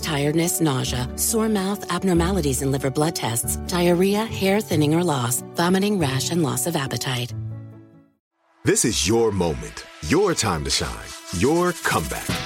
tiredness, nausea, sore mouth, abnormalities in liver blood tests, diarrhea, hair thinning or loss, vomiting, rash, and loss of appetite. This is your moment, your time to shine, your comeback.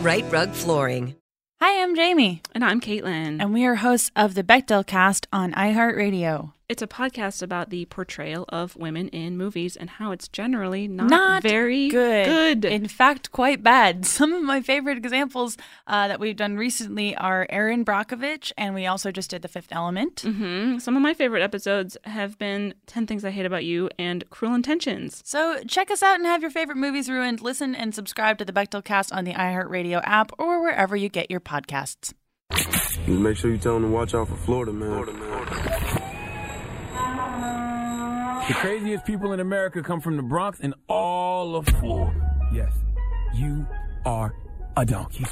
Rite Rug Flooring. Hi, I'm Jamie. And I'm Caitlin. And we are hosts of the Bechdel cast on iHeartRadio. It's a podcast about the portrayal of women in movies and how it's generally not, not very good. good. In fact, quite bad. Some of my favorite examples uh, that we've done recently are Erin Brockovich, and we also just did The Fifth Element. Mm-hmm. Some of my favorite episodes have been 10 Things I Hate About You and Cruel Intentions. So check us out and have your favorite movies ruined. Listen and subscribe to the Bechdel cast on the iHeartRadio app or wherever you get your podcasts. Make sure you tell them to watch out for Florida, man. Florida, man. The craziest people in America come from the Bronx and all of Florida. Yes, you are a donkey.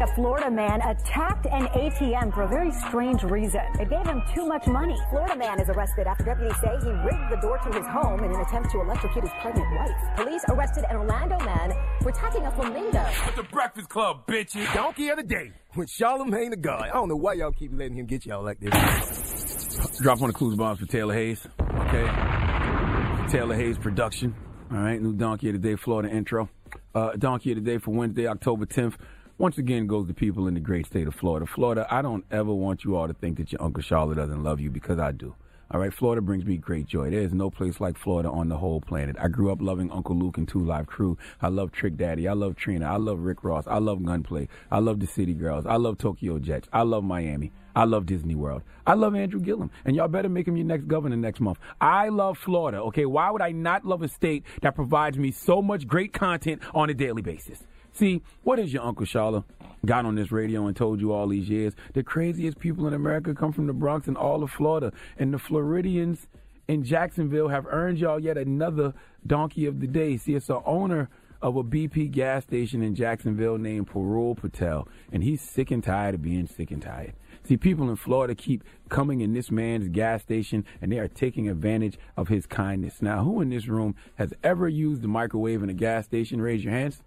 A Florida man attacked an ATM for a very strange reason. It gave him too much money. Florida man is arrested after deputies say he rigged the door to his home in an attempt to electrocute his pregnant wife. Police arrested an Orlando man for attacking a flamingo. At the Breakfast Club, bitches. Donkey of the day with Charlemagne the God. I don't know why y'all keep letting him get y'all like this. Drop one of clues bombs for Taylor Hayes. Okay. Taylor Hayes production. All right. New Donkey of the Day Florida intro. Uh, Donkey of the Day for Wednesday, October 10th. Once again, goes to people in the great state of Florida. Florida, I don't ever want you all to think that your Uncle Charlotte doesn't love you because I do. All right, Florida brings me great joy. There is no place like Florida on the whole planet. I grew up loving Uncle Luke and Two Live Crew. I love Trick Daddy. I love Trina. I love Rick Ross. I love Gunplay. I love the City Girls. I love Tokyo Jetz. I love Miami. I love Disney World. I love Andrew Gillum. And y'all better make him your next governor next month. I love Florida, okay? Why would I not love a state that provides me so much great content on a daily basis? See, what is your Uncle Shala got on this radio and told you all these years? The craziest people in America come from the Bronx and all of Florida. And the Floridians in Jacksonville have earned y'all yet another donkey of the day. See, it's the owner of a BP gas station in Jacksonville named Parul Patel, and he's sick and tired of being sick and tired. See, people in Florida keep coming in this man's gas station and they are taking advantage of his kindness. Now, who in this room has ever used the microwave in a gas station? Raise your hands.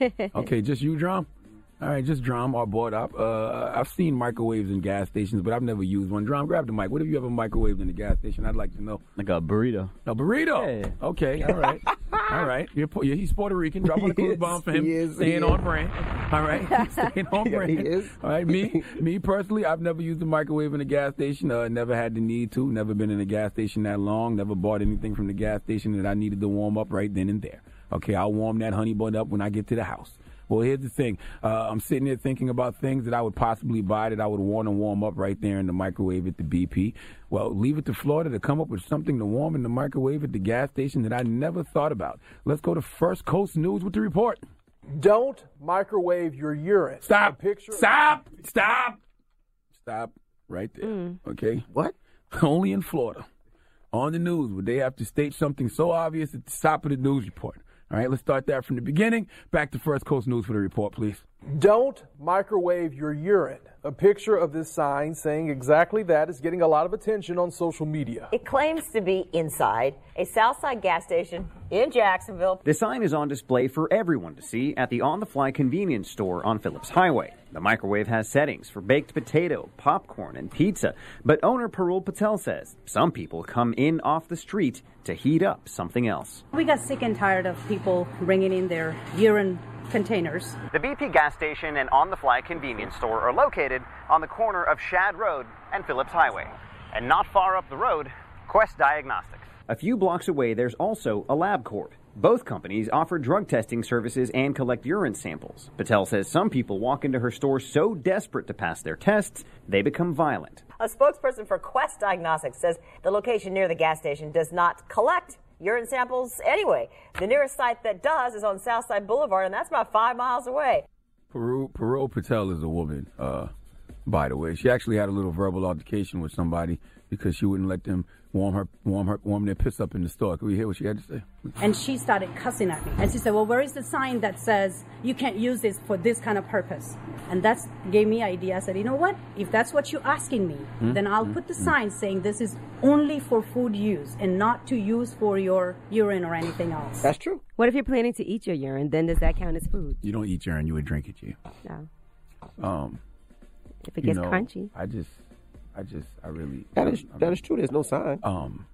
okay, just you, Drum? All right, just drum or board up. Uh, I've seen microwaves in gas stations, but I've never used one. Drum, grab the mic. What have you ever microwaved in a gas station? I'd like to know. Like a burrito. A burrito. Yeah. Okay, all right, all right. You're, yeah, he's Puerto Rican. Drop on a cool bomb for him. he is, staying he on is. brand. All right, staying on Yeah, brand. he is. All right, me, me personally, I've never used a microwave in a gas station. Uh, never had the need to. Never been in a gas station that long. Never bought anything from the gas station that I needed to warm up right then and there. Okay, I'll warm that honey bun up when I get to the house. Well, here's the thing. Uh, I'm sitting there thinking about things that I would possibly buy that I would want to warm up right there in the microwave at the BP. Well, leave it to Florida to come up with something to warm in the microwave at the gas station that I never thought about. Let's go to First Coast News with the report. Don't microwave your urine. Stop. A picture Stop. Stop. Stop right there. Okay? What? Only in Florida. On the news would they have to state something so obvious at the top of the news report. All right, let's start that from the beginning. Back to First Coast News for the report, please. Don't microwave your urine. A picture of this sign saying exactly that is getting a lot of attention on social media. It claims to be inside a Southside gas station in Jacksonville. The sign is on display for everyone to see at the on the fly convenience store on Phillips Highway. The microwave has settings for baked potato, popcorn, and pizza, but owner Parul Patel says some people come in off the street to heat up something else. We got sick and tired of people bringing in their urine containers. The BP gas station and on the fly convenience store are located on the corner of Shad Road and Phillips Highway. And not far up the road, Quest Diagnostics. A few blocks away, there's also a LabCorp. Both companies offer drug testing services and collect urine samples. Patel says some people walk into her store so desperate to pass their tests, they become violent. A spokesperson for Quest Diagnostics says the location near the gas station does not collect urine samples anyway. The nearest site that does is on Southside Boulevard, and that's about five miles away. Parul, Parul Patel is a woman, uh, by the way. She actually had a little verbal altercation with somebody because she wouldn't let them warm her, warm her, warm their piss up in the store. Can we hear what she had to say? And she started cussing at me. And she said, Well, where is the sign that says you can't use this for this kind of purpose? And that gave me idea. I said, You know what? If that's what you're asking me, Mm, then I'll mm, put the mm. sign saying this is only for food use and not to use for your urine or anything else. That's true. What if you're planning to eat your urine? Then does that count as food? You don't eat urine, you would drink it, you. No. Um, If it you gets know, crunchy. I just, I just, I really. That is- I- that is true. There's no sign. Um,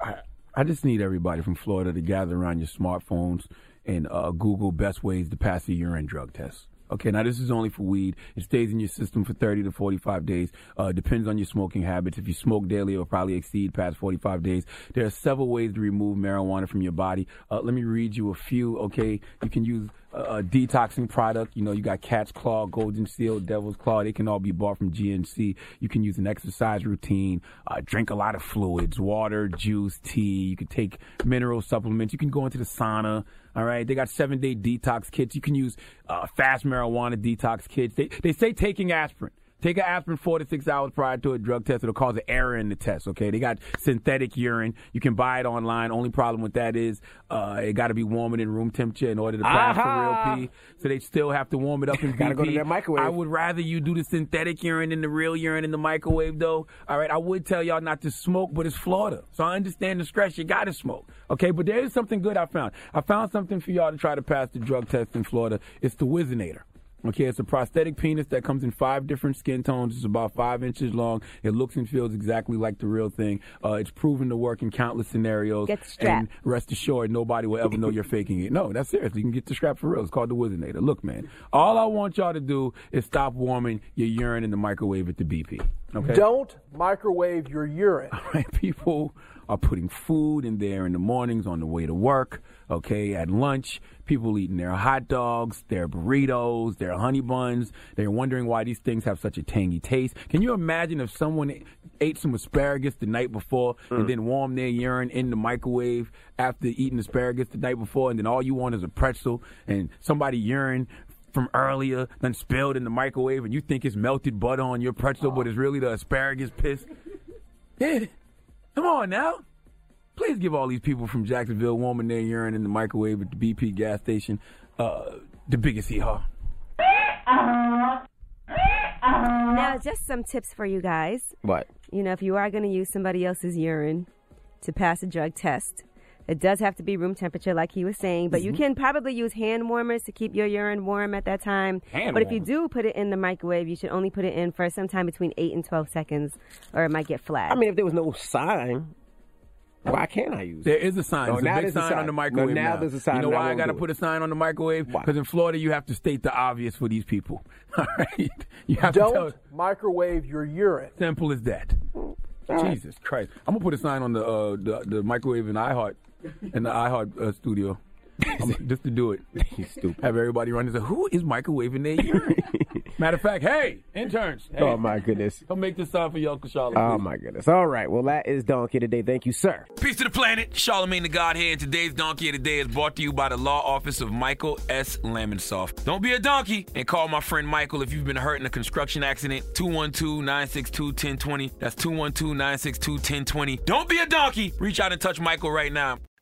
I, I just need everybody from Florida to gather around your smartphones and uh, Google best ways to pass a urine drug test. Okay, now this is only for weed. It stays in your system for 30 to 45 days. Uh, depends on your smoking habits. If you smoke daily, it'll probably exceed past 45 days. There are several ways to remove marijuana from your body. Uh, let me read you a few. Okay, you can use a, detoxing product. You know, you got Cat's Claw, Golden Seal, Devil's Claw. They can all be bought from GNC. You can use an exercise routine. Uh, drink a lot of fluids, water, juice, tea. You can take mineral supplements. You can go into the sauna. All right, they got seven day detox kits. You can use uh, fast marijuana detox kits. They they say taking aspirin. Take an aspirin four to six hours prior to a drug test. It'll cause an error in the test. Okay, they got synthetic urine. You can buy it online. Only problem with that is uh, it got to be warmer than room temperature in order to pass Aha! the real pee. So they still have to warm it up in Gotta go to that microwave. I would rather you do the synthetic urine than the real urine in the microwave, though. All right, I would tell y'all not to smoke, but it's Florida, so I understand the stress. You got to smoke, okay? But there is something good I found. I found something for y'all to try to pass the drug test in Florida. It's the Whizzinator. Okay, it's a prosthetic penis that comes in five different skin tones. It's about five inches long. It looks and feels exactly like the real thing. Uh, it's proven to work in countless scenarios. Get the strap. And rest assured, nobody will ever know you're faking it. No, that's serious. You can get the strap for real. It's called the Whizzinator. Look, man, all I want y'all to do is stop warming your urine in the microwave at the BP. Okay? Don't microwave your urine. right? People are putting food in there in the mornings on the way to work, okay, at lunch. People eating their hot dogs, their burritos, their honey buns. They're wondering why these things have such a tangy taste. Can you imagine if someone ate some asparagus the night before and mm. then warmed their urine in the microwave after eating asparagus the night before, and then all you want is a pretzel and somebody urine from earlier then spilled in the microwave and you think it's melted butter on your pretzel, but it's really the asparagus piss? Yeah. Come on now. Please give all these people from Jacksonville warming their urine in the microwave at the BP gas station uh, the biggest hee haw. Now, just some tips for you guys. What? You know, if you are going to use somebody else's urine to pass a drug test, it does have to be room temperature, like he was saying, but you Mhm. can probably use hand warmers to keep your urine warm at that time. Hand but if you do put it in the microwave, you should only put it in for sometime between 8 and 12 seconds, or it might get flat. I mean, if there was no sign, why can't I use it? There is a sign. Oh, There's a now big there's a sign, sign. on the No, microwave. now there's a sign You know and I why I got to put a sign on the microwave? Because in Florida, you have to state the obvious for these people. All right? You have to tell. Don't microwave your urine. Simple as that. right. Jesus Christ! I'm gonna put a sign on the uh, the, the microwave in iHeart in the iHeart uh, studio. I'm- just to do it. stupid. Have everybody run and say, "Who is microwaving their urine?" Matter of fact, hey interns, hey, Oh my goodness. Come make this sign for your Uncle Charlotte. Oh my goodness. All right. Well, that is Donkey today. Thank you, sir. Peace to the planet. Charlemagne the God here, and today's Donkey of the Day is brought to you by the law office of Michael S. Lamonsoff. Don't be a donkey and call my friend Michael if you've been hurt in a construction accident. 212-962-1020. That's 212-962-1020. Don't be a donkey. Reach out and touch Michael right now.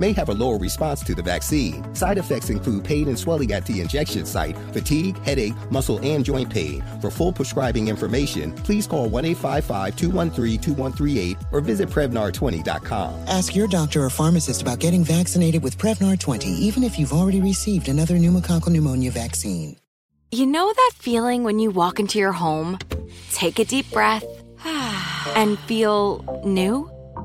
may have a lower response to the vaccine. Side effects include pain and swelling at the injection site, fatigue, headache, muscle, and joint pain. For full prescribing information, please call 1 855 213 2138 or visit Prevnar20.com. Ask your doctor or pharmacist about getting vaccinated with Prevnar 20, even if you've already received another pneumococcal pneumonia vaccine. You know that feeling when you walk into your home, take a deep breath, and feel new?